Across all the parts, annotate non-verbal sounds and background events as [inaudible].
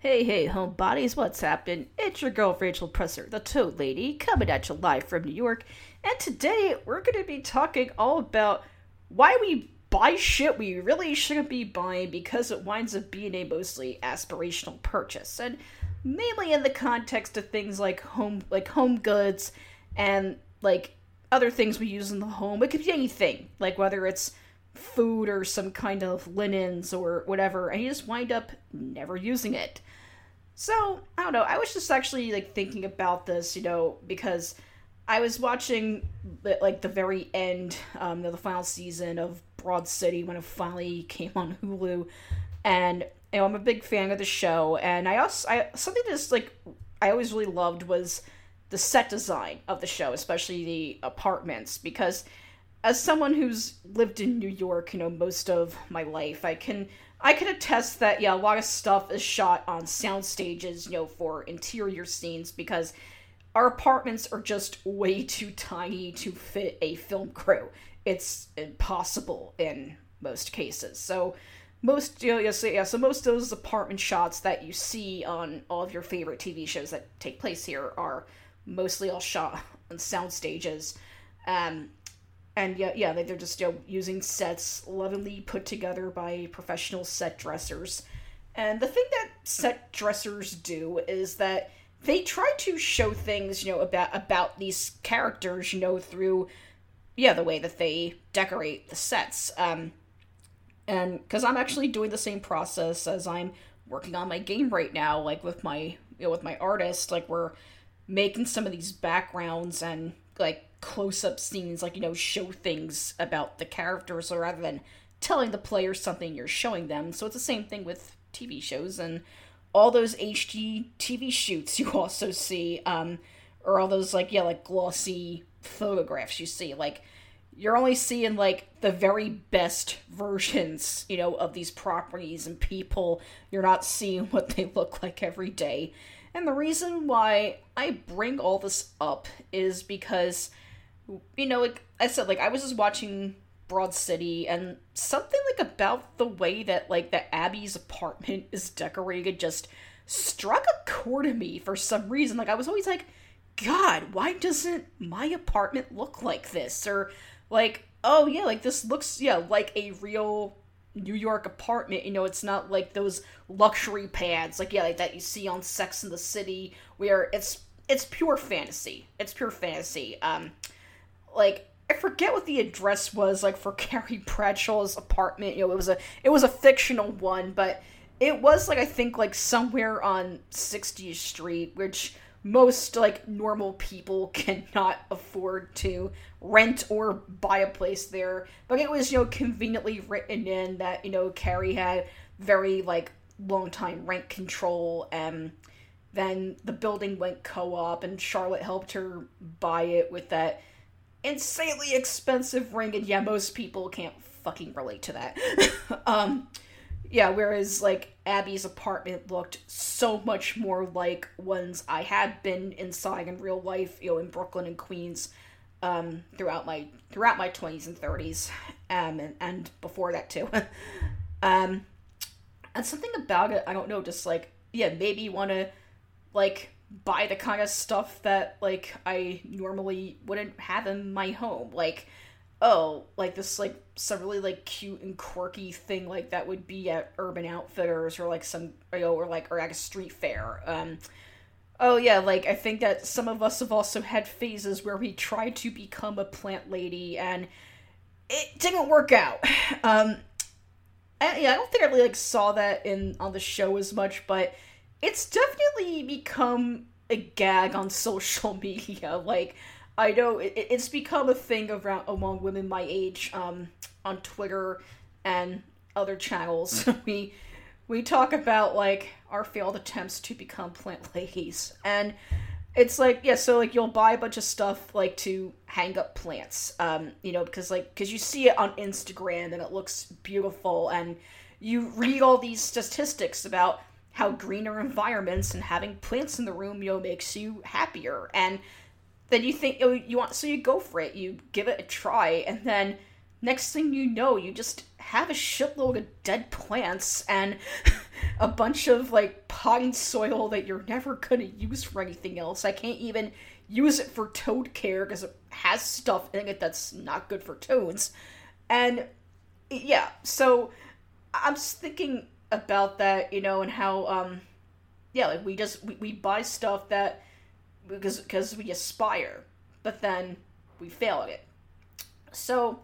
Hey, hey, homebodies, what's happening? It's your girl Rachel Presser, the Toad Lady, coming at you live from New York. And today we're going to be talking all about why we buy shit we really shouldn't be buying because it winds up being a mostly aspirational purchase. And mainly in the context of things like home like home goods and like other things we use in the home. It could be anything, like whether it's food or some kind of linens or whatever, and you just wind up never using it. So, I don't know, I was just actually like thinking about this, you know, because I was watching like the very end um, the final season of Broad City when it finally came on Hulu, and you know I'm a big fan of the show. And I also I something that's like I always really loved was the set design of the show, especially the apartments, because as someone who's lived in New York, you know, most of my life, I can I can attest that yeah, a lot of stuff is shot on sound stages, you know, for interior scenes because our apartments are just way too tiny to fit a film crew. It's impossible in most cases. So most you know, yeah, so, yeah, so most of those apartment shots that you see on all of your favorite TV shows that take place here are mostly all shot on sound stages. Um, and yeah, yeah, they're just you know, using sets lovingly put together by professional set dressers. And the thing that set dressers do is that they try to show things, you know, about about these characters, you know, through yeah, the way that they decorate the sets. Um, and because I'm actually doing the same process as I'm working on my game right now, like with my you know with my artist, like we're making some of these backgrounds and like close up scenes, like, you know, show things about the characters so rather than telling the player something you're showing them. So it's the same thing with TV shows and all those HD TV shoots [laughs] you also see, um, or all those like yeah, like glossy photographs you see. Like you're only seeing like the very best versions, you know, of these properties and people. You're not seeing [laughs] what they look like every day. And the reason why I bring all this up is because, you know, like I said, like I was just watching Broad City, and something like about the way that like the Abbi's apartment is decorated just struck a chord in me for some reason. Like I was always like, God, why doesn't my apartment look like this? Or like, oh yeah, like this looks yeah like a real New York apartment, you know, it's not like those luxury pads like yeah, like that you see on Sex in the City where it's it's pure fantasy. It's pure fantasy. Um like I forget what the address was like for [laughs] Carrie Bradshaw's apartment. You know, it was a it was a fictional one, but it was like I think like somewhere on 60th Street, which most like normal people [laughs] cannot afford to rent or buy a place there. But it was, you know, conveniently written in that, you know, Carrie had very like long time rent control and then the building went co-op and Charlotte helped her buy it with that insanely expensive ring and yeah, most people can't fucking relate to that. [laughs] um yeah, whereas like Abbi's apartment looked so much more like ones I had been inside in real life, you know, in Brooklyn and Queens, um, throughout my throughout my twenties and thirties, um, and, and before that too. [laughs] um, and something about it, I don't know, just like yeah, maybe you want to like buy the kind of stuff that like I normally wouldn't have in my home, like oh, like this like some really like cute and quirky thing like that would be at Urban Outfitters or like some you know, or like or like a street fair. Um oh yeah, like I think that some of us have also had phases where we tried to become a plant lady and it didn't work out. [sighs] Um and, yeah, I don't think I really like saw that in on the show as much, but it's definitely become a gag on social [laughs] media. Like I know it, it's become a thing around among women my age um, on Twitter and other channels. [laughs] we we talk about like our failed attempts to become plant [laughs] ladies, and it's like yeah, so like you'll buy a bunch of stuff like to hang up plants, um, you know, because like because you see it on Instagram and it looks beautiful, and you read all these statistics about how greener environments and having plants in the room you know makes you happier and then you think oh, you want so you go for it you give it a try and then next thing you know you just have a shitload of dead plants and [laughs] a bunch of like pine soil that you're never gonna use for anything else. I can't even use it for toad care because it has stuff in it that's not good for toads. And yeah, so I'm just thinking about that, you know, and how um yeah, like we just we, we buy stuff that because because we aspire, but then we fail at it. So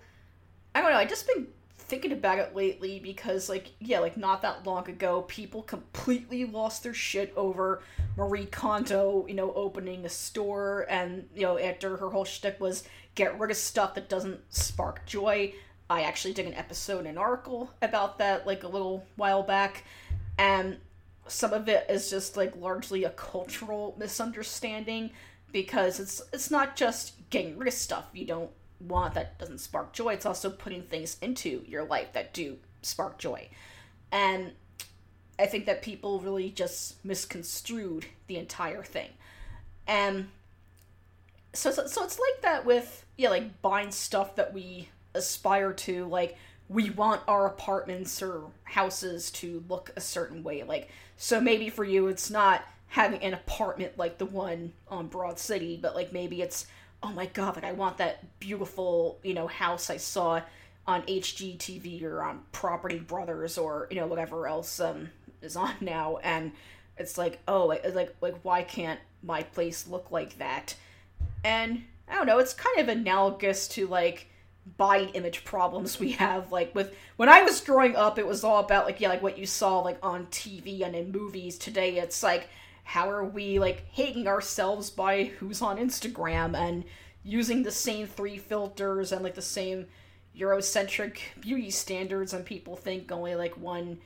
I don't know, I just been thinking about it lately because like yeah like not that long ago people completely lost their shit over marie kondo you know opening a store and you know after her whole shtick was get rid of stuff that doesn't spark joy i actually did an episode an article about that like a little while back and some of it is just like largely a cultural misunderstanding because it's it's not just getting rid of stuff you don't want that doesn't spark joy, it's also putting things into your life that do spark joy. And I think that people really just misconstrued the entire thing. And so, so, so it's like that with, yeah, like buying stuff that we aspire to. Like, we want our apartments or houses to look a certain way. Like, so maybe for you, it's not having an apartment like the one on Broad City, but like maybe it's oh my god, like I want that beautiful, you know, house I saw on HGTV or on Property Brothers or you know whatever else um, is on [laughs] now, and it's like oh, like like like why can't my place look like that? And I don't know, it's kind of analogous to like body image problems we have like with when I was growing up it was all about like yeah like what you saw like on TV and in movies today it's like how are we like hating ourselves by who's on Instagram and using the same three filters and like the same Eurocentric beauty standards and people think only like one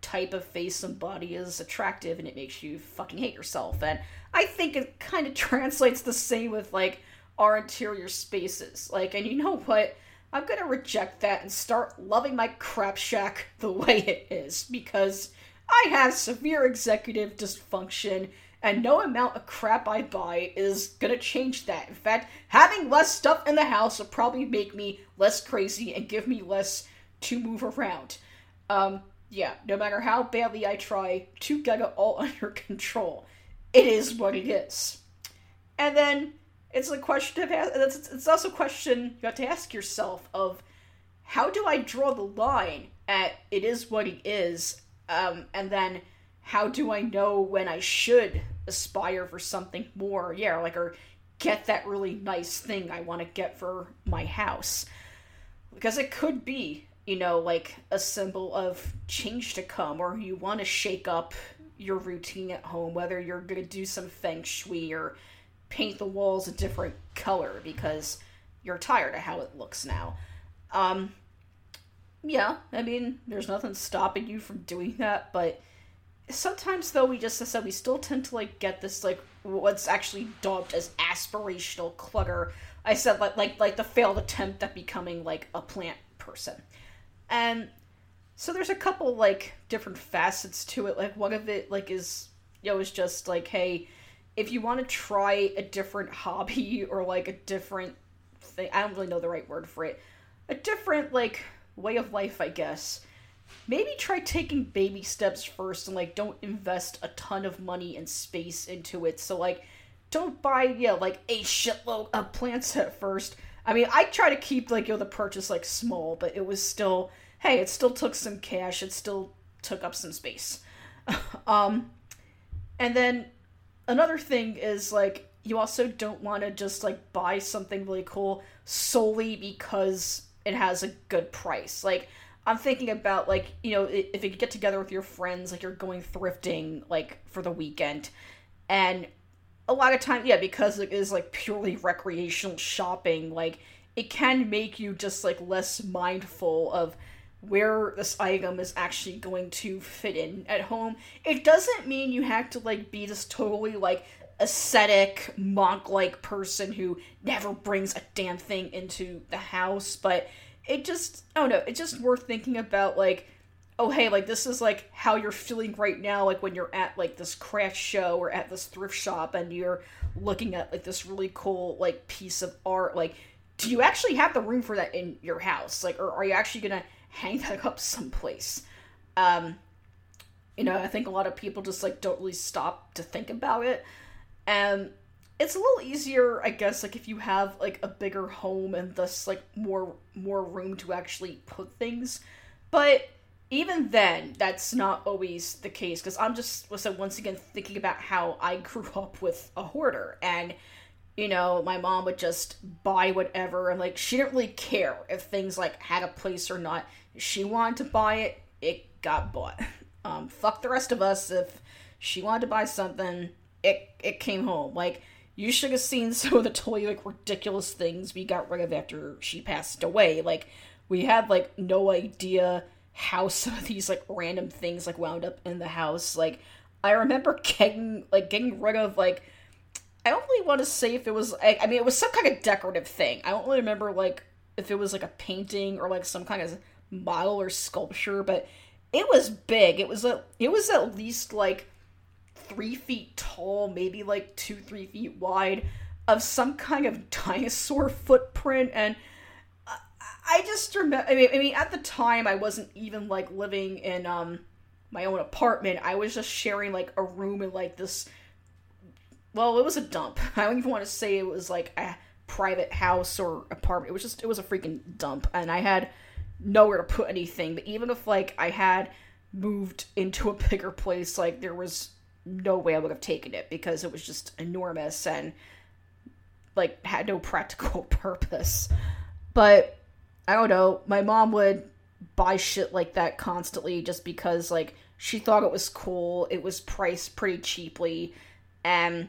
type of face and body is attractive and it makes you fucking hate yourself. And I think it kind of [laughs] translates the same with like our interior spaces. Like, and you know what? I'm gonna reject that and start loving my crap shack [laughs] the way it is because I have severe executive dysfunction, and no amount of crap I buy is gonna change that. In fact, having less stuff in the house will probably make me less crazy and give me less to move around. Um, yeah, no matter how badly I try to get it all [laughs] under control, it is what it is. And then it's a question it's, it's also a question you have to ask yourself of how do I draw the line at it is what it is um, and then how do I know when I should aspire for something more? Yeah, like or get that really nice thing I want to get for my house. Because it could be, you know, like a symbol of change to come, or you want to shake up your routine at home, whether you're going to do some feng shui or paint the walls a different color because you're tired of how it looks now. Um, yeah, I mean, there's nothing stopping you from doing that, but sometimes though we just said we still tend to like get this like what's actually dubbed as aspirational clutter. I said like like like the failed attempt at becoming like a plant person. And so there's a couple like different facets to it. Like one of it like is you know is just like hey, if you want to try a different hobby [laughs] or like a different thing, I don't really know the right word for it. A different like way of life, I guess. Maybe try taking baby steps first and like don't invest a ton of money and space into it. So like don't buy yeah like a shitload of plants at first. I mean, I try to keep like you know the purchase like small, but it was still hey, it still took some cash. It still took up some space. [laughs] um and then another thing is like you also don't want to just like buy something really cool solely because it has a good price. Like I'm thinking about like you know if you get together with your friends, like you're going thrifting like for the weekend, and a lot of time, yeah, because it is like purely recreational shopping, like it can make you just like less mindful of where this item is actually going to fit in at home. It doesn't mean you have to like be this totally like ascetic monk like person who never brings a damn thing into the house, but it just I don't know, it's just worth thinking about like oh hey, like this is like how you're feeling right now, like when you're at like this craft show or at this thrift shop and you're looking at like this really cool like piece of art, like do you actually have the room for that in your house? Like or are you actually gonna hang that up someplace? Um You know, I think a lot of people just like don't really stop to think about it. And it's a little easier, I guess, like if you have like a bigger home and thus like more more room to actually put things. But even then, that's not always the case because I'm just so once again thinking about how I grew [laughs] up with a hoarder and you know, my mom would just buy whatever and like she didn't really care if things like had a place or not. she wanted to buy it, it got bought. Um, fuck the rest of us if she wanted to buy something, it it came home. Like you should have seen [laughs] some of the totally like ridiculous things we got rid of after she passed away. Like we had like no idea how some of these like random things like wound up in the house. Like I remember getting like getting rid of like I don't really want to say if it was I, I mean it was some kind of decorative thing. I don't really remember like if it was like a painting or like some kind of model or sculpture, but it was big. It was a it was at least like three feet tall, maybe like two, three feet wide, of some kind of [laughs] dinosaur footprint. And I just remember, I mean, I mean, at the time, I wasn't even like living in um my own apartment. I was just sharing like a room in like this. Well, it was a dump. [laughs] I don't even want to say it was like a private house or apartment. It was just, it was a freaking dump. And I had nowhere to put anything. But even if like I had moved into a [laughs] bigger place, like there was no way I would have taken it because it was just enormous and like had no practical [laughs] purpose. But I don't know, my mom would buy shit like that constantly just because like she thought it was cool, it was priced pretty cheaply, and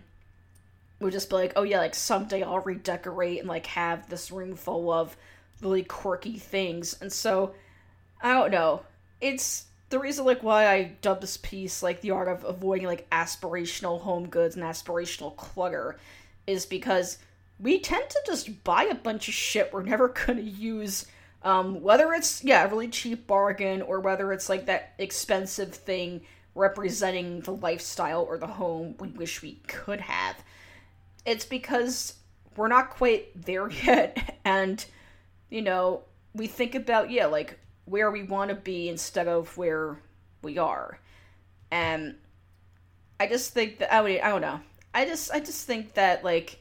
would just be like, oh yeah, like someday I'll redecorate and like have this room full of really quirky things. And so I don't know. It's the reason like why I dubbed this piece like the art of avoiding like aspirational home goods and aspirational clutter is because we tend to just buy a bunch of shit we're never [laughs] gonna use. Um, whether it's yeah, a really cheap bargain or whether it's like that expensive thing representing the lifestyle or the home we wish we could have. It's because we're not quite there [laughs] yet and you know, we think about yeah, like where we want to be instead of where we are. And I just think that I, mean, I don't know. I just I just think that like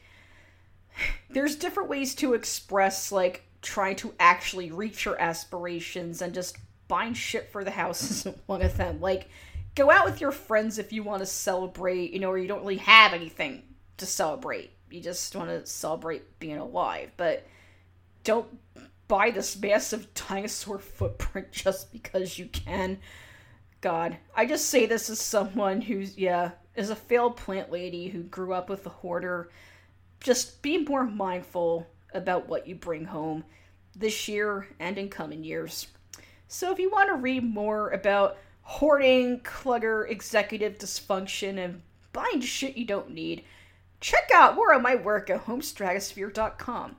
[sighs] there's different ways to express like trying to actually reach your aspirations and just buying shit for the house [laughs] isn't one of them. Like go out with your friends if you want to celebrate, you know, or you don't really have anything to celebrate. You just want to celebrate being alive, but don't buy this massive [laughs] dinosaur footprint [laughs] just because you can. God, I just say this as someone who's, yeah, is a failed plant lady who grew up with a hoarder. Just be more mindful about what you bring home this year and in coming years. So, if you want to read more about hoarding, clutter, executive dysfunction, and buying shit you don't need, check out more of my work at homestratosphere.com.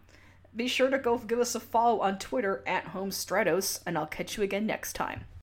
Be sure to go give us a follow on Twitter at HomeStratos, and I'll catch you again next time.